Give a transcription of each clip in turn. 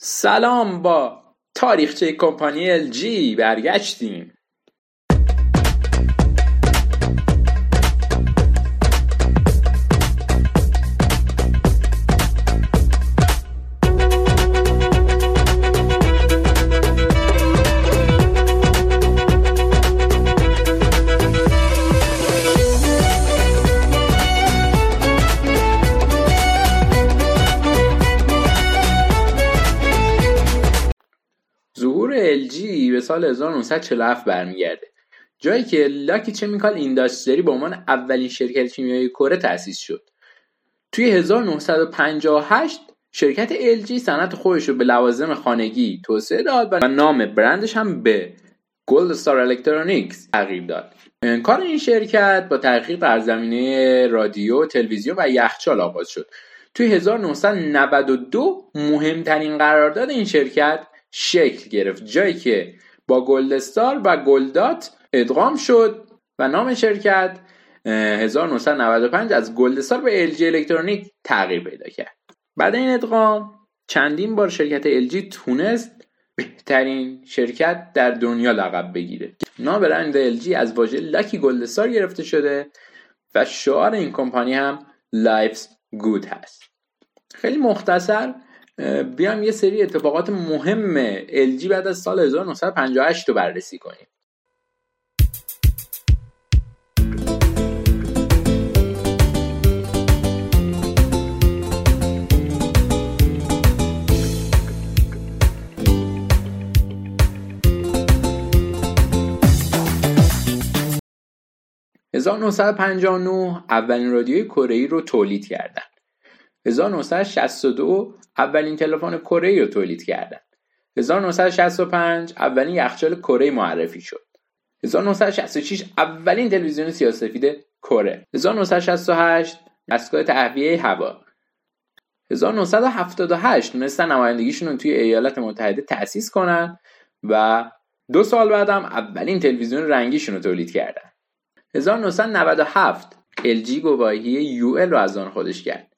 سلام با تاریخچه کمپانی LG برگشتیم. LG به سال 1947 برمیگرده. جایی که Lucky Chemical Industry به عنوان اولین شرکت شیمیایی کره تأسیس شد. توی 1958 شرکت LG صنعت خودش رو به لوازم خانگی توسعه داد و نام برندش هم به GoldStar Electronics تغییر داد. کار این شرکت با تحقیق در زمینه رادیو، تلویزیون و یخچال آغاز شد. توی 1992 مهمترین قرارداد این شرکت شکل گرفت. جایی که با GoldStar و گلدات ادغام شد و نام شرکت 1995 از GoldStar به LG الکترونیک تغییر پیدا کرد. بعد این ادغام چندین بار شرکت LG تونست بهترین شرکت در دنیا لقب بگیره. نام برند LG از واژه Lucky GoldStar گرفته شده و شعار این کمپانی هم Life's Good هست. خیلی مختصر بیام یه سری اتفاقات مهم LG بعد از سال 1958 رو بررسی کنیم. 1959 اولین رادیوی کره رو تولید کردن. 1962 اولین تلفن کره رو تولید کردن. 1965 اولین یخچال کره معرفی شد. 1966 اولین تلویزیون سیاسفید کره. 1968 دستگاه تهویه هوا. 1978 تونستن نمایندگیشون رو توی ایالات متحده تأسیس کنن و دو سال بعدم اولین تلویزیون رنگیشون رو تولید کردن. 1997 LG گواهی UL رو از آن خودش کرد.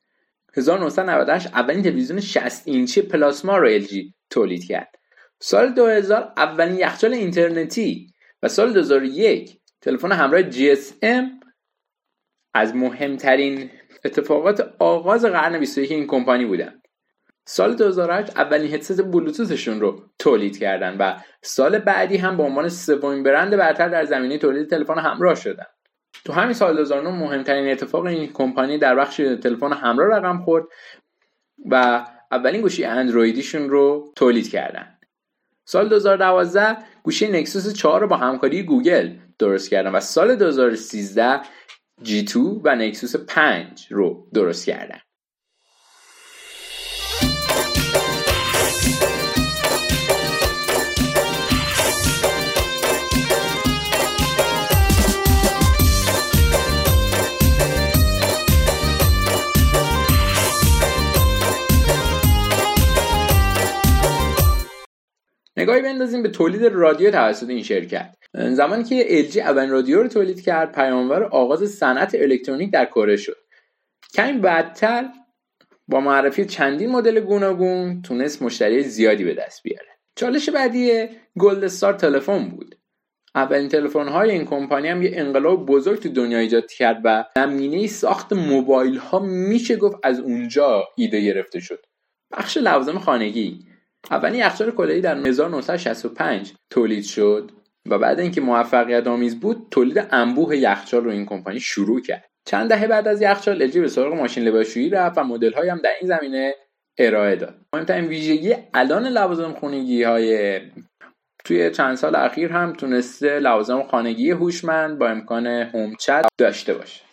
1998 اولین تلویزیون 60 اینچی پلاسما رو LG تولید کرد. سال 2000 اولین یخچال اینترنتی و سال 2001 تلفن همراه GSM از مهمترین اتفاقات آغاز قرن 21 این کمپانی بودن. سال 2008 اولین هدست بلوتوثشون رو تولید کردن و سال بعدی هم به عنوان سومین برند برتر در زمینه تولید تلفن همراه شدن. تو همین سال 2009 مهمترین اتفاق این کمپانی در بخش تلفن همراه رقم خورد و اولین گوشی اندرویدیشون رو تولید کردن. سال 2012 گوشی نکسوس 4 رو با همکاری گوگل درست کردن و سال 2013 G2 و نکسوس 5 رو درست کردن. نگاهی بندازیم به تولید رادیو توسط این شرکت. زمانی که LG اولین رادیو رو تولید کرد پیام‌آور آغاز صنعت الکترونیک در کره شد. کمی بعدتر با معرفی چندین مدل گوناگون تونست مشتری زیادی به دست بیاره. چالش بعدی GoldStar تلفن بود. اولین تلفن های این کمپانی هم یه انقلاب بزرگ تو دنیا ایجاد کرد و زمینه ساخت موبایل ها میشه گفت از اونجا ایده گرفته شد. بخش لوازم خانگی. اولین یخچال کلهی در 1965 تولید شد و بعد اینکه موفقیت آمیز بود تولید انبوه یخچال رو این کمپانی شروع کرد. چند دهه بعد از یخچال الژی به سراغ ماشین لباسشویی رفت و مدل هم در این زمینه ارائه داد. مهمترین ویژگی الان لوازم خانگی های توی چند سال اخیر هم تونسته لوازم خانگی هوشمند با امکان هوم چت داشته باشه.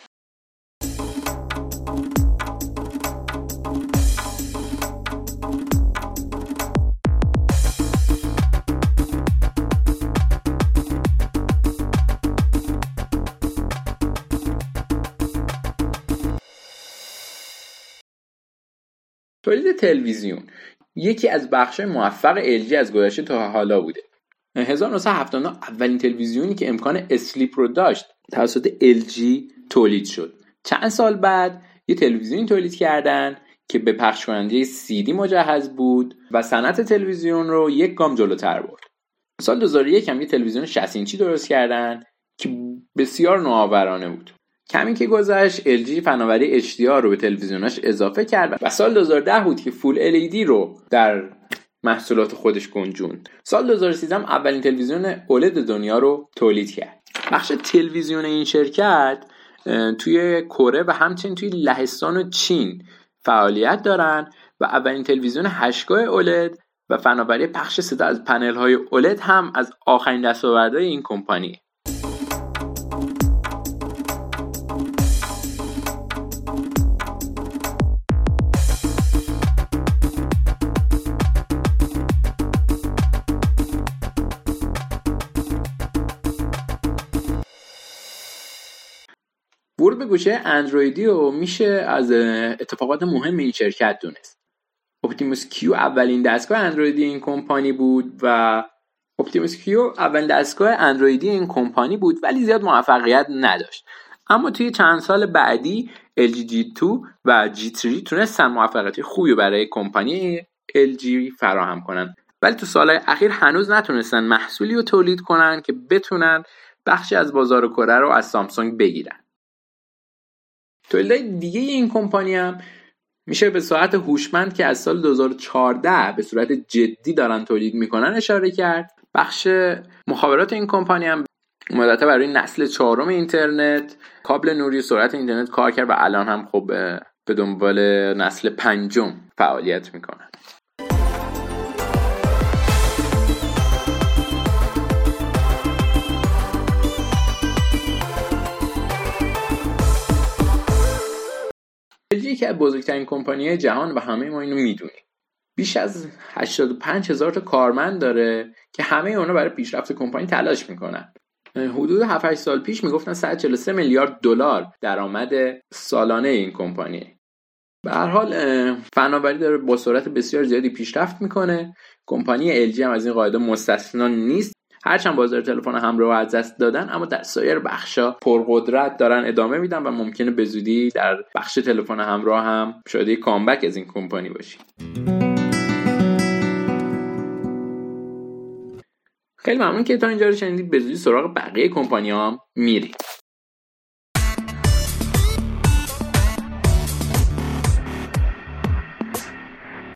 تولید تلویزیون یکی از بخش موفق LG از گذشته تا حالا بوده. 1979 اولین تلویزیونی که امکان اسلیپ رو داشت توسط LG تولید شد. چند سال بعد یه تلویزیون تولید کردن که به پخش کننده دی مجهز بود و صنعت تلویزیون رو یک گام جلوتر برد. سال 2001 هم یه تلویزیون 60 اینچی درست کردن که بسیار نوآورانه بود. کمی که گذشت LG فناوری HDR رو به تلویزیوناش اضافه کرد و سال 2010 بود که فول LED رو در محصولات خودش گنجوند. سال 2013 هم اولین تلویزیون OLED دنیا رو تولید کرد. بخش تلویزیون این شرکت توی کره و همچنین توی لهستان و چین فعالیت دارن و اولین تلویزیون هشگاه اولد و فناوری پخش صدا از پنل های اولد هم از آخرین دستاوردهای این کمپانی ورود به گوشی اندرویدی رو میشه از اتفاقات مهم این شرکت دونست. Optimus Q اولین دستگاه اندرویدی این کمپانی بود و Optimus Q اولین دستگاه اندرویدی این کمپانی بود ولی زیاد موفقیت نداشت. اما توی چند سال بعدی LG G2 و G3 تونستن موفقیت خوبی برای کمپانی LG فراهم کنن. ولی تو سالهای اخیر هنوز نتونستن محصولی رو تولید کنن که بتونن بخشی از بازار کره رو از سامسونگ بگیرن. تولید دیگه این کمپانی هم میشه به ساعت هوشمند که از سال 2014 به صورت جدی دارن تولید می‌کنن اشاره کرد. بخش مخابرات این کمپانی هم مدت برای نسل چهارم اینترنت کابل نوری سرعت اینترنت کار کرد و الان هم خب به دنبال نسل پنجم فعالیت می‌کنن. از بزرگترین کمپانی جهان و همه ما اینو می‌دونیم. بیش از 85 هزار تا کارمند داره که همه اونا برای پیشرفت کمپانی تلاش می‌کنن. حدود 7 سال پیش می‌گفتن 143 میلیارد دلار درآمد سالانه این کمپانی. به هر حال فناوری داره با سرعت بسیار زیادی پیشرفت می‌کنه. کمپانی LG هم از این قاعده مستثنا نیست. هرچند بازار تلفن همراه از دست دادن اما در سایر بخشا پرقدرت دارن ادامه میدن و ممکنه به زودی در بخش تلفن همراه هم شاید کامبک از این کمپانی باشی. خیلی ممنون که تا اینجا رو شنیدید. به زودی سراغ بقیه کمپانی هم میرید